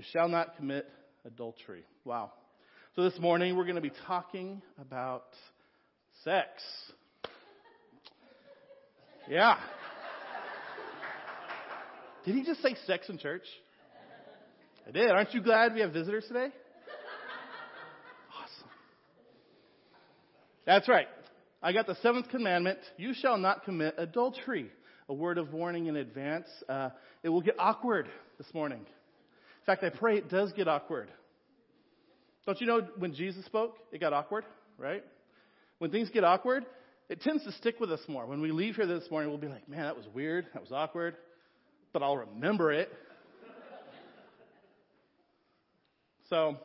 You shall not commit adultery. Wow. So this morning we're going to be talking about sex. Yeah. Did he just say sex in church? I did. Aren't you glad we have visitors today? Awesome. That's right. I got the seventh commandment. You shall not commit adultery. A word of warning in advance. Uh, it will get awkward this morning. In fact, I pray it does get awkward. Don't you know when Jesus spoke, it got awkward, right? When things get awkward, it tends to stick with us more. When we leave here this morning, we'll be like, man, that was weird. That was awkward. But I'll remember it. so,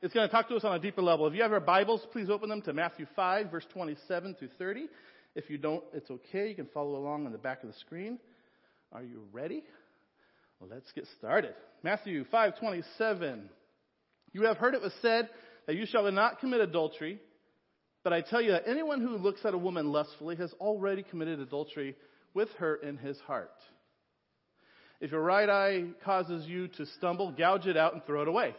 it's going to talk to us on a deeper level. If you have your Bibles, please open them to Matthew 5, verse 27 through 30. If you don't, it's okay. You can follow along on the back of the screen. Are you ready? Let's get started. Matthew 5:27. You have heard it was said that you shall not commit adultery, but I tell you that anyone who looks at a woman lustfully has already committed adultery with her in his heart. If your right eye causes you to stumble, gouge it out and throw it away.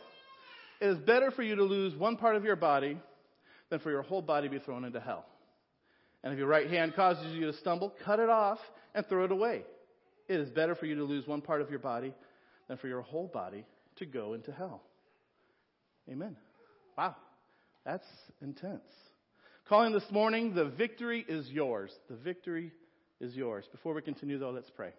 It is better for you to lose one part of your body than for your whole body to be thrown into hell. And if your right hand causes you to stumble, cut it off and throw it away. It is better for you to lose one part of your body than for your whole body to go into hell. Amen. Wow. That's intense. Calling this morning, the victory is yours. The victory is yours. Before we continue, though, let's pray.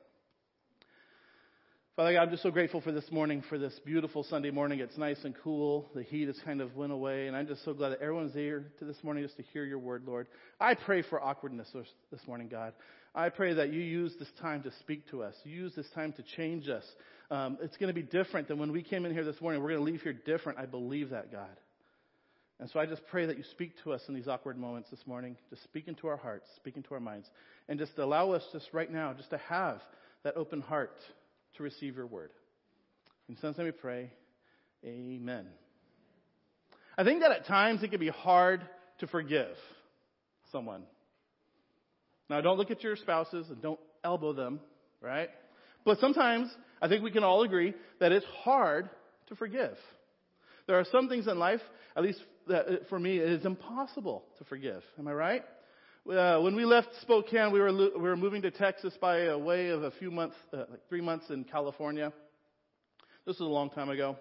Father God, I'm just so grateful for this morning, for this beautiful Sunday morning. It's nice and cool. The heat has kind of went away, and I'm just so glad that everyone's here to this morning just to hear your word, Lord. I pray for awkwardness this morning, God. I pray that you use this time to speak to us. You Use this time to change us. Um, it's going to be different than when we came in here this morning. We're going to leave here different. I believe that, God. And so I just pray that you speak to us in these awkward moments this morning. Just speak into our hearts, speak into our minds, and just allow us just right now just to have that open heart to receive your word. In sense, name we pray. Amen. I think that at times it can be hard to forgive someone. Now don't look at your spouses and don't elbow them, right? But sometimes I think we can all agree that it's hard to forgive. There are some things in life, at least uh, for me, it is impossible to forgive. Am I right? Uh, when we left Spokane, we were we were moving to Texas by way of a few months, uh, like three months in California. This was a long time ago,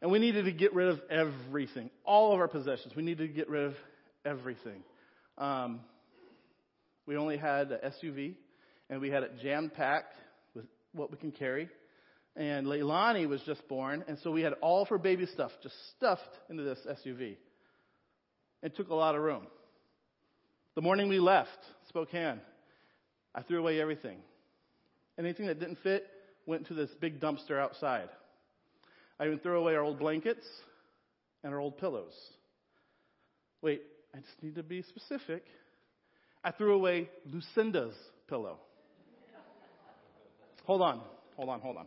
and we needed to get rid of everything, all of our possessions. We needed to get rid of everything. Um, we only had an SUV, and we had it jam packed with what we can carry. And Leilani was just born, and so we had all of her baby stuff just stuffed into this SUV. It took a lot of room. The morning we left Spokane, I threw away everything. Anything that didn't fit went to this big dumpster outside. I even threw away our old blankets and our old pillows. Wait, I just need to be specific. I threw away Lucinda's pillow. Hold on, hold on, hold on.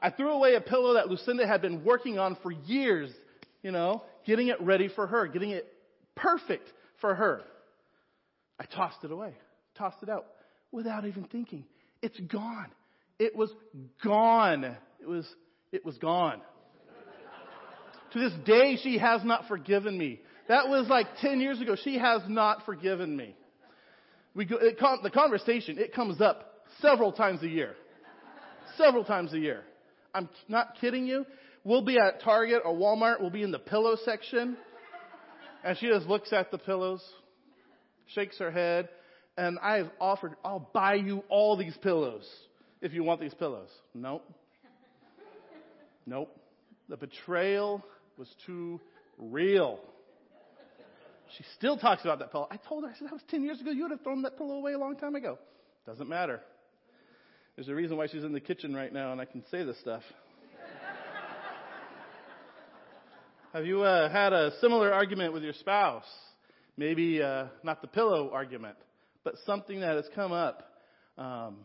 I threw away a pillow that Lucinda had been working on for years, you know, getting it ready for her, getting it perfect for her. I tossed it away, tossed it out without even thinking. It's gone. It was gone. It was, it was gone. to this day, she has not forgiven me. That was like 10 years ago. She has not forgiven me. We go, the conversation, it comes up several times a year. Several times a year. I'm not kidding you. We'll be at Target or Walmart. We'll be in the pillow section. And she just looks at the pillows, shakes her head, and I've offered, I'll buy you all these pillows if you want these pillows. Nope. Nope. The betrayal was too real. She still talks about that pillow. I told her, I said, that was 10 years ago. You would have thrown that pillow away a long time ago. Doesn't matter. There's a reason why she's in the kitchen right now and I can say this stuff. Have you uh, had a similar argument with your spouse? Maybe uh, not the pillow argument, but something that has come up um,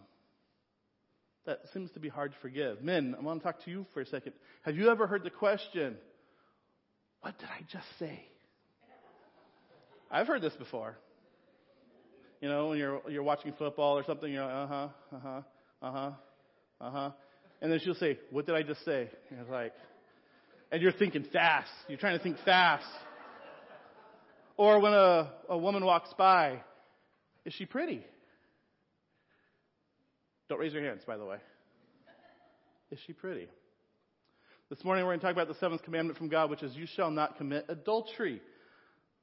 that seems to be hard to forgive. Men, I want to talk to you for a second. Have you ever heard the question, What did I just say? I've heard this before. You know, when you're you're watching football or something, you're like, uh huh, uh huh, uh huh, uh huh. And then she'll say, What did I just say? And it's like, and you're thinking fast. You're trying to think fast. Or when a, a woman walks by, is she pretty? Don't raise your hands, by the way. Is she pretty? This morning we're going to talk about the seventh commandment from God, which is, You shall not commit adultery.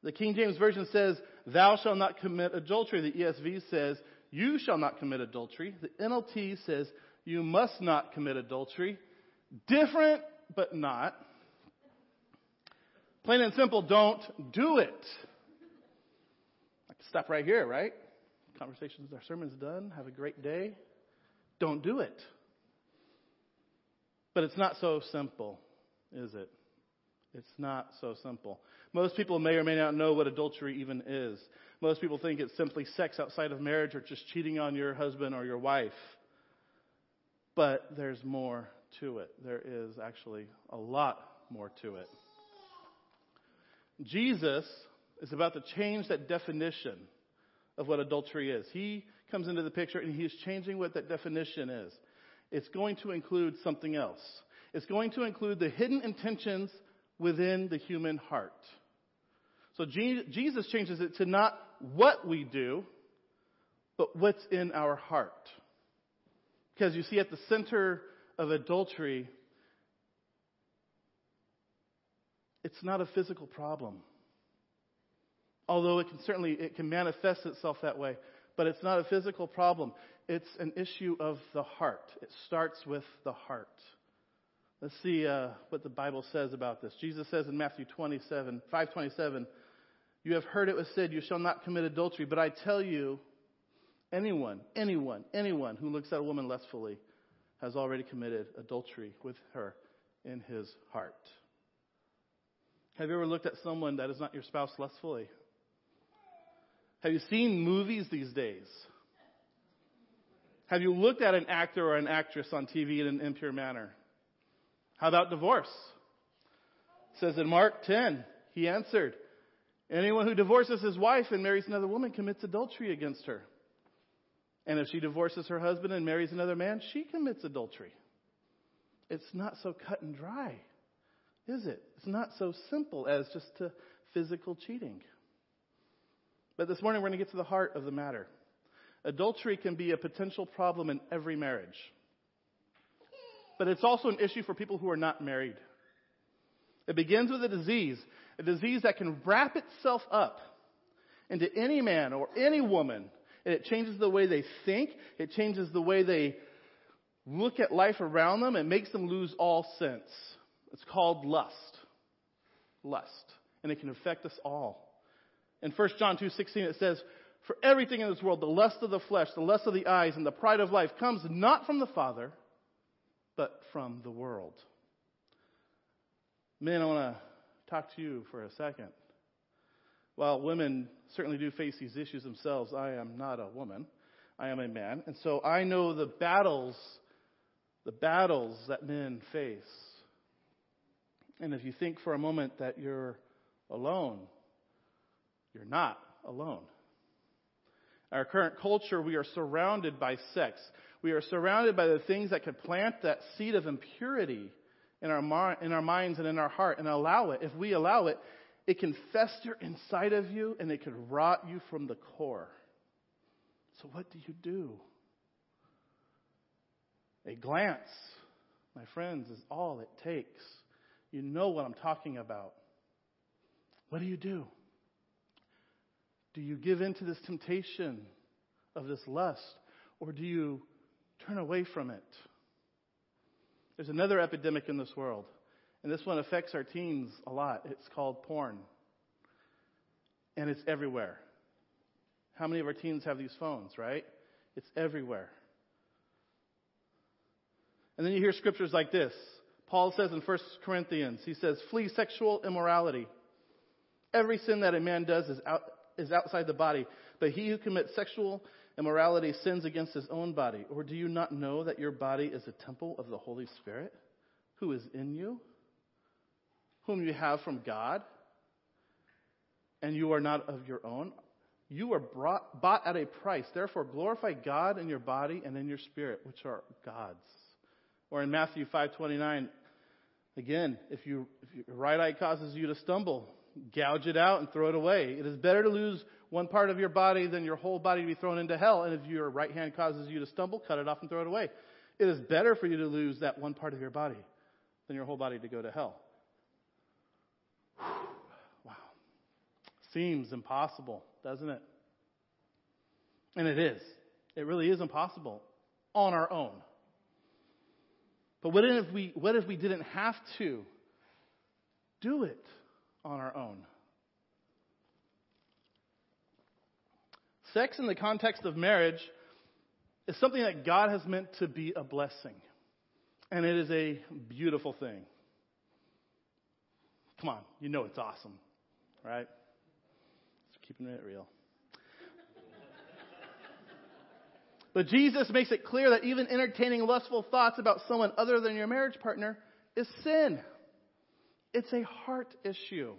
The King James Version says, Thou shalt not commit adultery. The ESV says, You shall not commit adultery. The NLT says, You must not commit adultery. Different, but not. Plain and simple, don't do it. I can stop right here, right? Conversations, our sermon's done. Have a great day. Don't do it. But it's not so simple, is it? It's not so simple. Most people may or may not know what adultery even is. Most people think it's simply sex outside of marriage or just cheating on your husband or your wife. But there's more to it. There is actually a lot more to it. Jesus is about to change that definition of what adultery is. He comes into the picture and he's changing what that definition is. It's going to include something else. It's going to include the hidden intentions within the human heart. So Jesus changes it to not what we do, but what's in our heart. Because you see, at the center of adultery, it's not a physical problem. Although it can certainly it can manifest itself that way, but it's not a physical problem. It's an issue of the heart. It starts with the heart. Let's see uh, what the Bible says about this. Jesus says in Matthew 27, 527, You have heard it was said, You shall not commit adultery, but I tell you, anyone, anyone, anyone who looks at a woman lustfully has already committed adultery with her in his heart. Have you ever looked at someone that is not your spouse lustfully? Have you seen movies these days? Have you looked at an actor or an actress on TV in an impure manner? How about divorce? It says in Mark 10, he answered, Anyone who divorces his wife and marries another woman commits adultery against her. And if she divorces her husband and marries another man, she commits adultery. It's not so cut and dry, is it? It's not so simple as just to physical cheating. But this morning we're going to get to the heart of the matter. Adultery can be a potential problem in every marriage. But it's also an issue for people who are not married. It begins with a disease, a disease that can wrap itself up into any man or any woman, and it changes the way they think, it changes the way they look at life around them, it makes them lose all sense. It's called lust. Lust. And it can affect us all. In 1 John 2:16 it says, "For everything in this world, the lust of the flesh, the lust of the eyes, and the pride of life comes not from the Father, but from the world." Men, I want to talk to you for a second. While women certainly do face these issues themselves, I am not a woman. I am a man. And so I know the battles, the battles that men face. And if you think for a moment that you're alone, you're not alone. Our current culture, we are surrounded by sex. We are surrounded by the things that could plant that seed of impurity in our, in our minds and in our heart and allow it. If we allow it, it can fester inside of you and it could rot you from the core. So, what do you do? A glance, my friends, is all it takes. You know what I'm talking about. What do you do? Do you give in to this temptation of this lust, or do you turn away from it? There's another epidemic in this world, and this one affects our teens a lot. It's called porn. And it's everywhere. How many of our teens have these phones, right? It's everywhere. And then you hear scriptures like this. Paul says in 1 Corinthians, he says, flee sexual immorality. Every sin that a man does is out, is outside the body, but he who commits sexual immorality sins against his own body. Or do you not know that your body is a temple of the Holy Spirit who is in you, whom you have from God, and you are not of your own? You are brought, bought at a price. Therefore, glorify God in your body and in your spirit, which are God's. Or in Matthew 5:29, again, if, you, if your right eye causes you to stumble, gouge it out and throw it away. It is better to lose one part of your body than your whole body to be thrown into hell. And if your right hand causes you to stumble, cut it off and throw it away. It is better for you to lose that one part of your body than your whole body to go to hell. Wow. Seems impossible, doesn't it? And it is. It really is impossible on our own. But what if we, what if we didn't have to do it on our own? Sex in the context of marriage is something that God has meant to be a blessing. And it is a beautiful thing. Come on, you know it's awesome, right? Just keeping it real. But Jesus makes it clear that even entertaining lustful thoughts about someone other than your marriage partner is sin. It's a heart issue.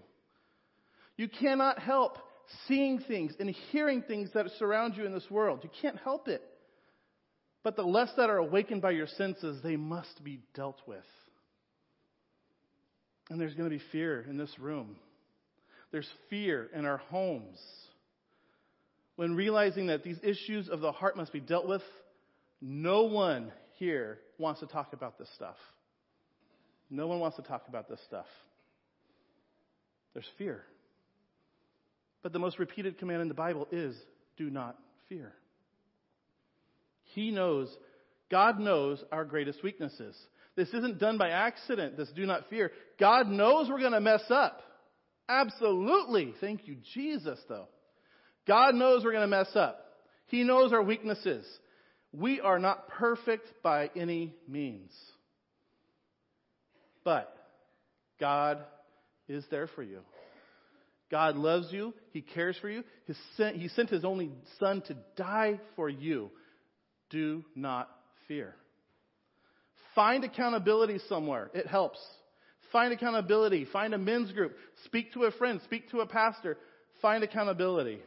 You cannot help seeing things and hearing things that surround you in this world. You can't help it. But the lusts that are awakened by your senses, they must be dealt with. And there's going to be fear in this room. There's fear in our homes. When realizing that these issues of the heart must be dealt with, no one here wants to talk about this stuff. No one wants to talk about this stuff. There's fear. But the most repeated command in the Bible is do not fear. He knows, God knows our greatest weaknesses. This isn't done by accident, this do not fear. God knows we're going to mess up. Absolutely. Thank you, Jesus, though. God knows we're going to mess up. He knows our weaknesses. We are not perfect by any means. But God is there for you. God loves you. He cares for you. he sent His only Son to die for you. Do not fear. Find accountability somewhere. It helps. Find accountability. Find a men's group. Speak to a friend. Speak to a pastor. Find accountability.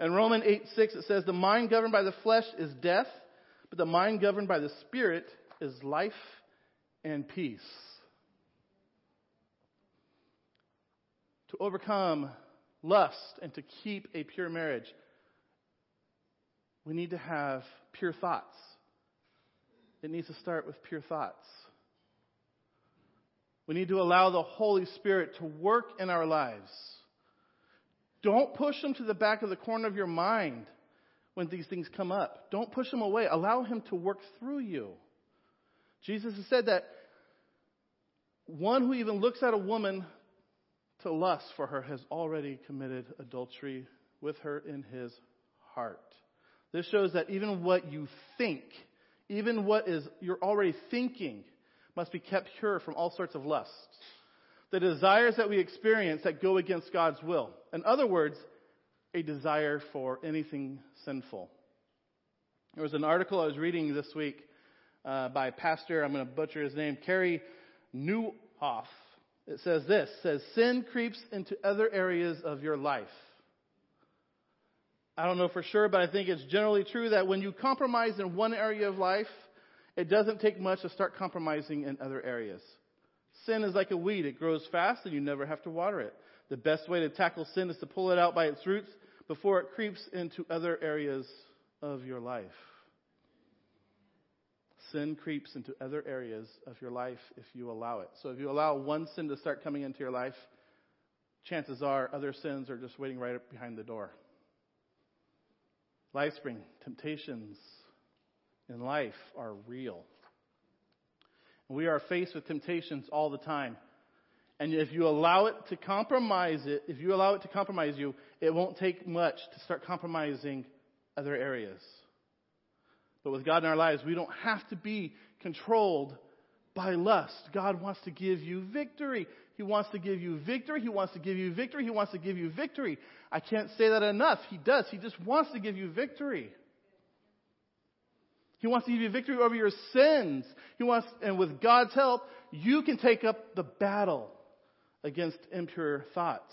In Romans 8 6, it says, The mind governed by the flesh is death, but the mind governed by the Spirit is life and peace. to overcome lust and to keep a pure marriage, we need to have pure thoughts. It needs to start with pure thoughts. We need to allow the Holy Spirit to work in our lives. Don't push Him to the back of the corner of your mind when these things come up. Don't push Him away. Allow Him to work through you. Jesus has said that one who even looks at a woman to lust for her has already committed adultery with her in his heart. This shows that even what you think, even what is you're already thinking, must be kept pure from all sorts of lusts. The desires that we experience that go against God's will. In other words, a desire for anything sinful. There was an article I was reading this week uh, by pastor, I'm going to butcher his name, Carey Nieuwhof. It says this, says sin creeps into other areas of your life. I don't know for sure, but I think it's generally true that when you compromise in one area of life, it doesn't take much to start compromising in other areas. Sin is like a weed. It grows fast and you never have to water it. The best way to tackle sin is to pull it out by its roots before it creeps into other areas of your life sin creeps into other areas of your life if you allow it. So if you allow one sin to start coming into your life, chances are other sins are just waiting right up behind the door. Life, LifeSpring, temptations in life are real. We are faced with temptations all the time. And if you allow it to compromise it, if you allow it to compromise you, it won't take much to start compromising other areas. But with God in our lives, we don't have to be controlled by lust. God wants to give you victory. He wants to give you victory. He wants to give you victory. He wants to give you victory. I can't say that enough. He does. He just wants to give you victory. He wants to give you victory over your sins. He wants, and with God's help, you can take up the battle against impure thoughts.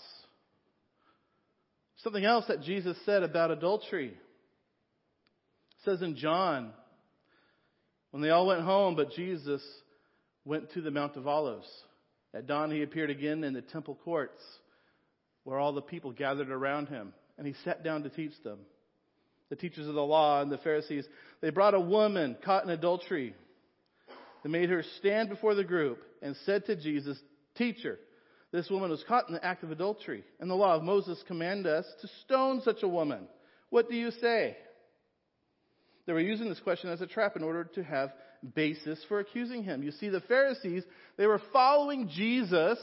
Something else that Jesus said about adultery says in John, When they all went home, but Jesus went to the Mount of Olives. At dawn, he appeared again in the temple courts where all the people gathered around him, and he sat down to teach them. The teachers of the law and the Pharisees, they brought a woman caught in adultery. They made her stand before the group and said to Jesus, Teacher, this woman was caught in the act of adultery, and the law of Moses command us to stone such a woman. What do you say? They were using this question as a trap in order to have basis for accusing him. You see, the Pharisees, they were following Jesus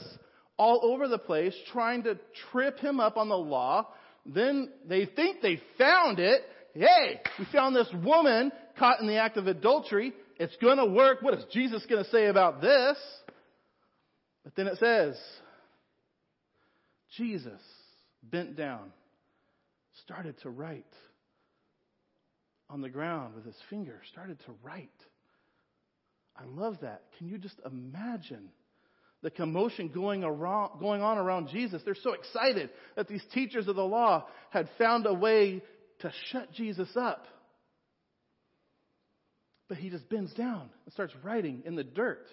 all over the place, trying to trip him up on the law. Then they think they found it. Hey, we found this woman caught in the act of adultery. It's gonna work. What is Jesus gonna say about this? But then it says, Jesus bent down, started to write on the ground with his finger, started to write. I love that. Can you just imagine the commotion going, around, going on around Jesus? They're so excited that these teachers of the law had found a way to shut Jesus up. But he just bends down and starts writing in the dirt.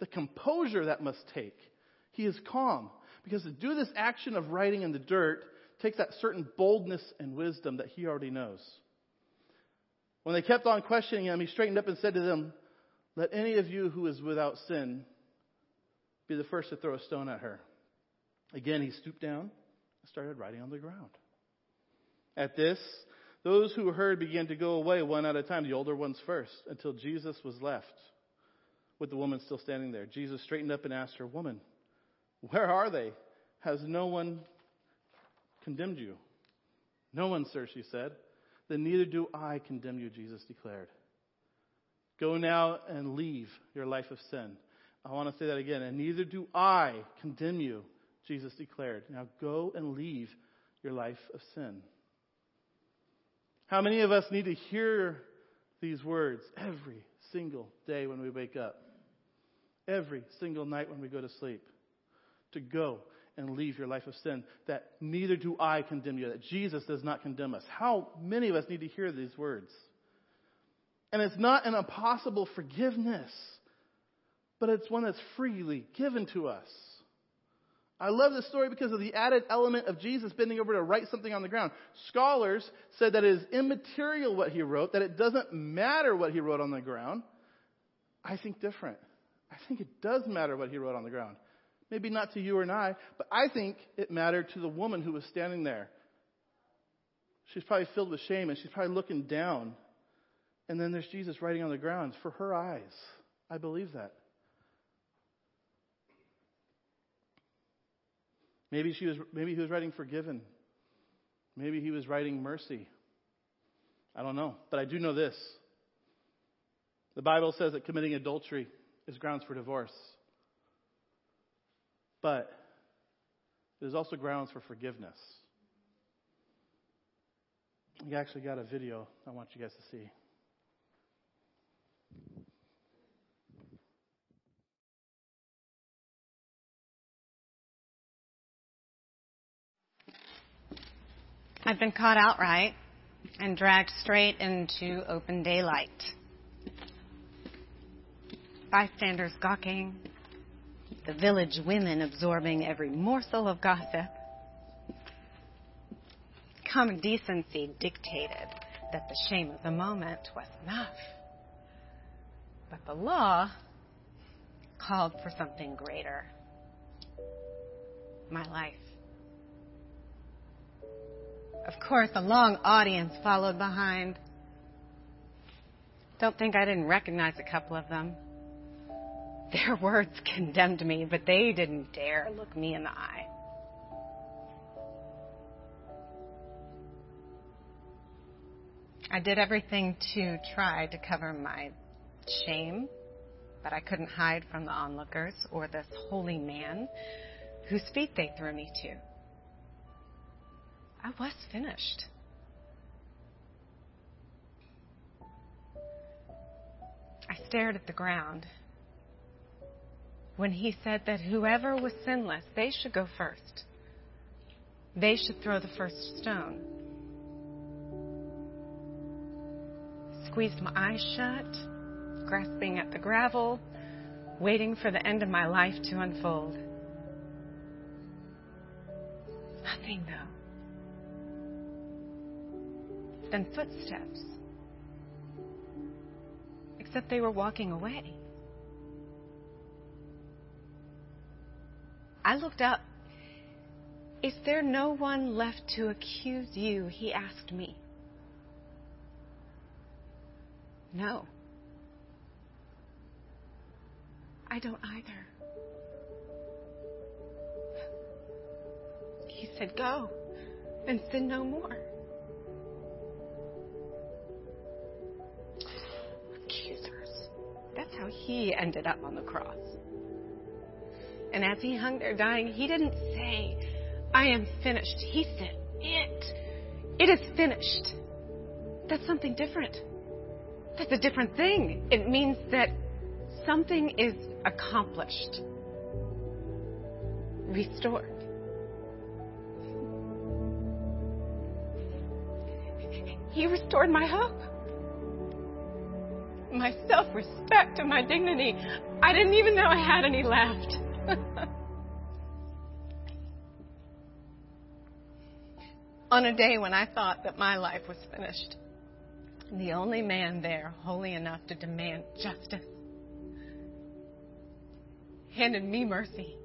The composure that must take. He is calm. Because to do this action of writing in the dirt takes that certain boldness and wisdom that he already knows. When they kept on questioning him, he straightened up and said to them, Let any of you who is without sin be the first to throw a stone at her. Again, he stooped down and started writing on the ground. At this, those who heard began to go away one at a time, the older ones first, until Jesus was left with the woman still standing there. Jesus straightened up and asked her, Woman, where are they? Has no one condemned you? No one, sir, she said. Then neither do I condemn you, Jesus declared. Go now and leave your life of sin. I want to say that again. And neither do I condemn you, Jesus declared. Now go and leave your life of sin. How many of us need to hear these words every single day when we wake up? Every single night when we go to sleep? To go and leave your life of sin, that neither do I condemn you, that Jesus does not condemn us. How many of us need to hear these words? And it's not an impossible forgiveness, but it's one that's freely given to us. I love this story because of the added element of Jesus bending over to write something on the ground. Scholars said that it is immaterial what he wrote, that it doesn't matter what he wrote on the ground. I think different. I think it does matter what he wrote on the ground. Maybe not to you or I, but I think it mattered to the woman who was standing there. She's probably filled with shame and she's probably looking down. And then there's Jesus writing on the ground for her eyes. I believe that. Maybe she was maybe he was writing forgiven. Maybe he was writing mercy. I don't know, but I do know this. The Bible says that committing adultery is grounds for divorce. But there's also grounds for forgiveness. We actually got a video I want you guys to see. I've been caught outright and dragged straight into open daylight. Bystanders gawking, the village women absorbing every morsel of gossip. Common decency dictated that the shame of the moment was enough. But the law called for something greater my life. Of course, a long audience followed behind. Don't think I didn't recognize a couple of them. Their words condemned me, but they didn't dare look me in the eye. I did everything to try to cover my shame, but I couldn't hide from the onlookers or this holy man whose feet they threw me to. I was finished. I stared at the ground when he said that whoever was sinless, they should go first. They should throw the first stone. Squeezed my eyes shut, grasping at the gravel, waiting for the end of my life to unfold. Nothing, though. Then footsteps. Except they were walking away. I looked up. Is there no one left to accuse you? He asked me. No. I don't either. He said, Go and sin no more. Accusers. That's how he ended up on the cross. And as he hung there dying, he didn't say, I am finished. He said, It. It is finished. That's something different. That's a different thing. It means that something is accomplished, restored. He restored my hope, my self respect, and my dignity. I didn't even know I had any left. On a day when I thought that my life was finished, the only man there holy enough to demand justice handed me mercy.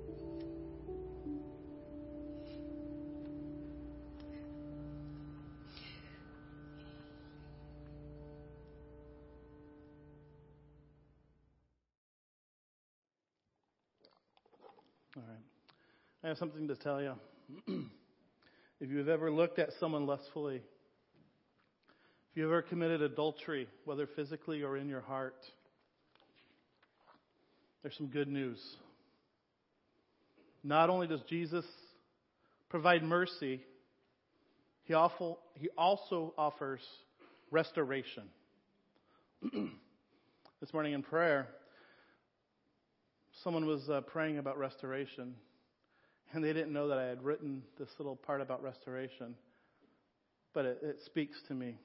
All right. I have something to tell you. if you've ever looked at someone lustfully, if you've ever committed adultery, whether physically or in your heart, there's some good news. Not only does Jesus provide mercy, he also offers restoration. this morning in prayer, someone was uh, praying about restoration, and they didn't know that I had written this little part about restoration. But it, it speaks to me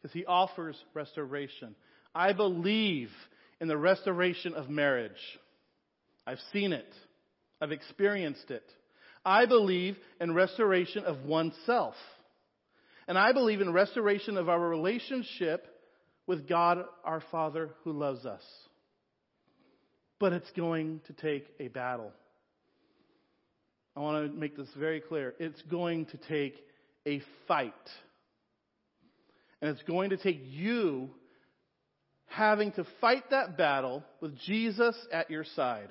because he offers restoration. I believe in the restoration of marriage. I've seen it. I've experienced it. I believe in restoration of oneself. And I believe in restoration of our relationship with God our Father who loves us. But it's going to take a battle. I want to make this very clear. It's going to take a fight. And it's going to take you having to fight that battle with Jesus at your side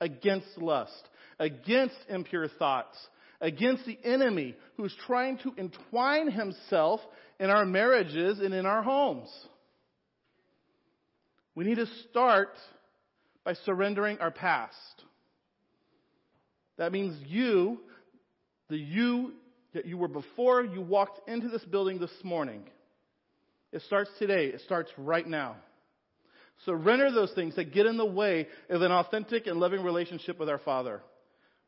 against lust, against impure thoughts, against the enemy who's trying to entwine himself in our marriages and in our homes. We need to start by surrendering our past. That means you, the you that you were before you walked into this building this morning. It starts today. It starts right now. Surrender those things that get in the way of an authentic and loving relationship with our Father.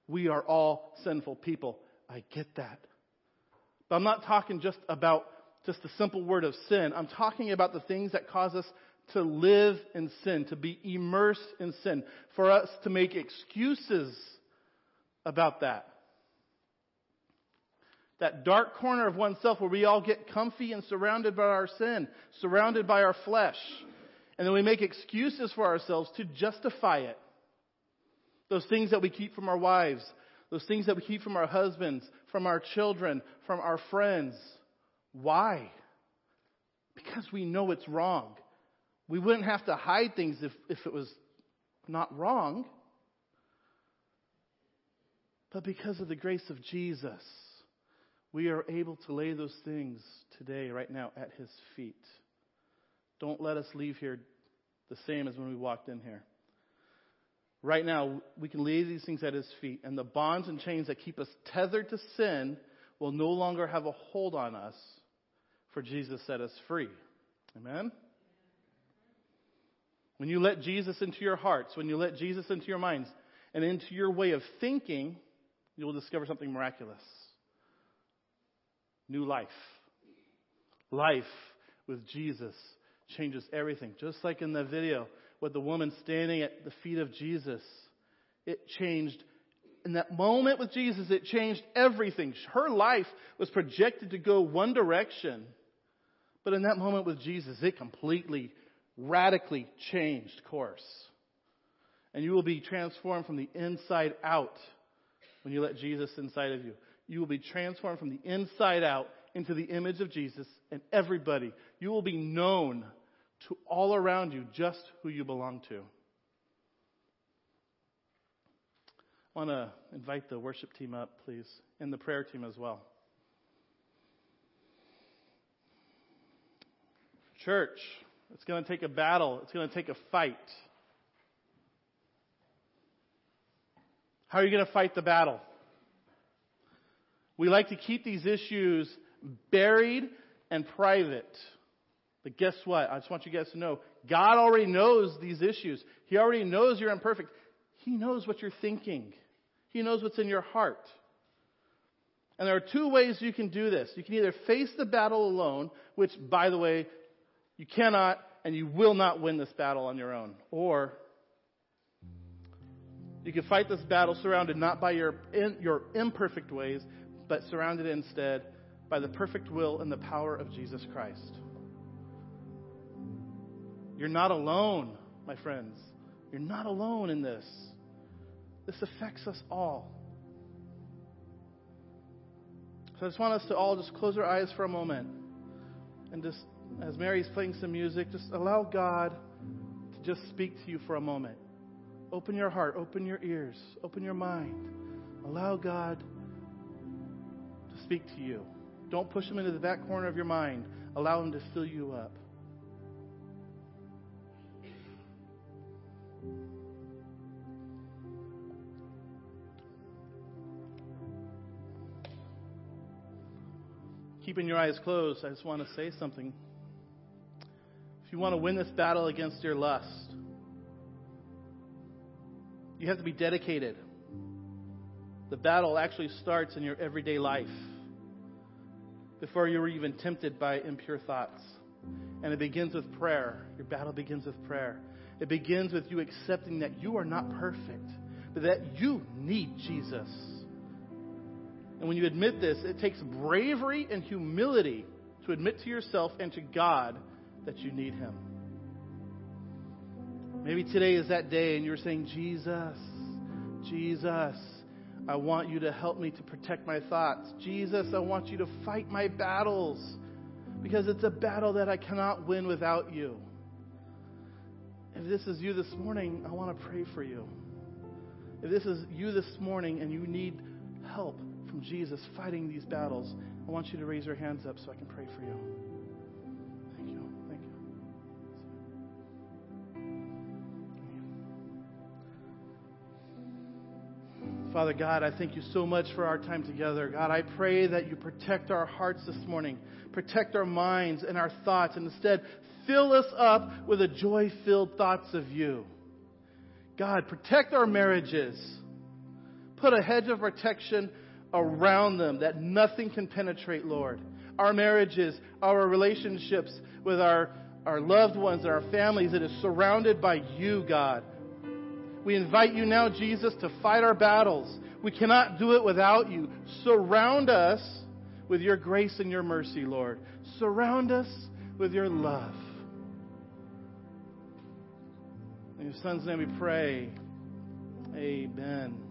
We are all sinful people. I get that. But I'm not talking just about just the simple word of sin. I'm talking about the things that cause us to live in sin, to be immersed in sin, for us to make excuses about that. That dark corner of oneself where we all get comfy and surrounded by our sin, surrounded by our flesh. And then we make excuses for ourselves to justify it. Those things that we keep from our wives, those things that we keep from our husbands, from our children, from our friends. Why? Because we know it's wrong. We wouldn't have to hide things if, if it was not wrong. But because of the grace of Jesus, we are able to lay those things today, right now, at His feet. Don't let us leave here the same as when we walked in here. Right now, we can lay these things at His feet, and the bonds and chains that keep us tethered to sin will no longer have a hold on us, for Jesus set us free. Amen? When you let Jesus into your hearts, when you let Jesus into your minds, and into your way of thinking, you will discover something miraculous. New life. Life with Jesus changes everything. Just like in the video with the woman standing at the feet of Jesus. It changed in that moment with Jesus, it changed everything. Her life was projected to go one direction. But in that moment with Jesus, it completely, radically changed course. And you will be transformed from the inside out when you let Jesus inside of you. You will be transformed from the inside out into the image of Jesus and everybody. You will be known to all around you just who you belong to. I want to invite the worship team up, please, and the prayer team as well. Church, it's going to take a battle, it's going to take a fight. How are you going to fight the battle? We like to keep these issues buried and private. But guess what? I just want you guys to know God already knows these issues. He already knows you're imperfect. He knows what you're thinking, He knows what's in your heart. And there are two ways you can do this. You can either face the battle alone, which, by the way, you cannot and you will not win this battle on your own. Or you can fight this battle surrounded not by your, in, your imperfect ways, but surrounded instead by the perfect will and the power of Jesus Christ. You're not alone, my friends. You're not alone in this. This affects us all. So I just want us to all just close our eyes for a moment and just, as Mary's playing some music, just allow God to just speak to you for a moment. Open your heart, open your ears, open your mind. Allow God to speak to you. Don't push him into the back corner of your mind. Allow him to fill you up. Keeping your eyes closed, I just want to say something. If you want to win this battle against your lust, you have to be dedicated. The battle actually starts in your everyday life before you were even tempted by impure thoughts. And it begins with prayer. Your battle begins with prayer. It begins with you accepting that you are not perfect, but that you need Jesus. And when you admit this, it takes bravery and humility to admit to yourself and to God that you need Him. Maybe today is that day and you're saying, Jesus, Jesus, I want you to help me to protect my thoughts. Jesus, I want you to fight my battles because it's a battle that I cannot win without you. If this is you this morning, I want to pray for you. If this is you this morning and you need help from Jesus fighting these battles, I want you to raise your hands up so I can pray for you. Father God, I thank you so much for our time together. God, I pray that you protect our hearts this morning, protect our minds and our thoughts, and instead fill us up with a joy filled thoughts of you. God, protect our marriages. Put a hedge of protection around them that nothing can penetrate, Lord. Our marriages, our relationships with our, our loved ones and our families, it is surrounded by you, God. We invite you now, Jesus, to fight our battles. We cannot do it without you. Surround us with your grace and your mercy, Lord. Surround us with your love. In your son's name we pray. Amen.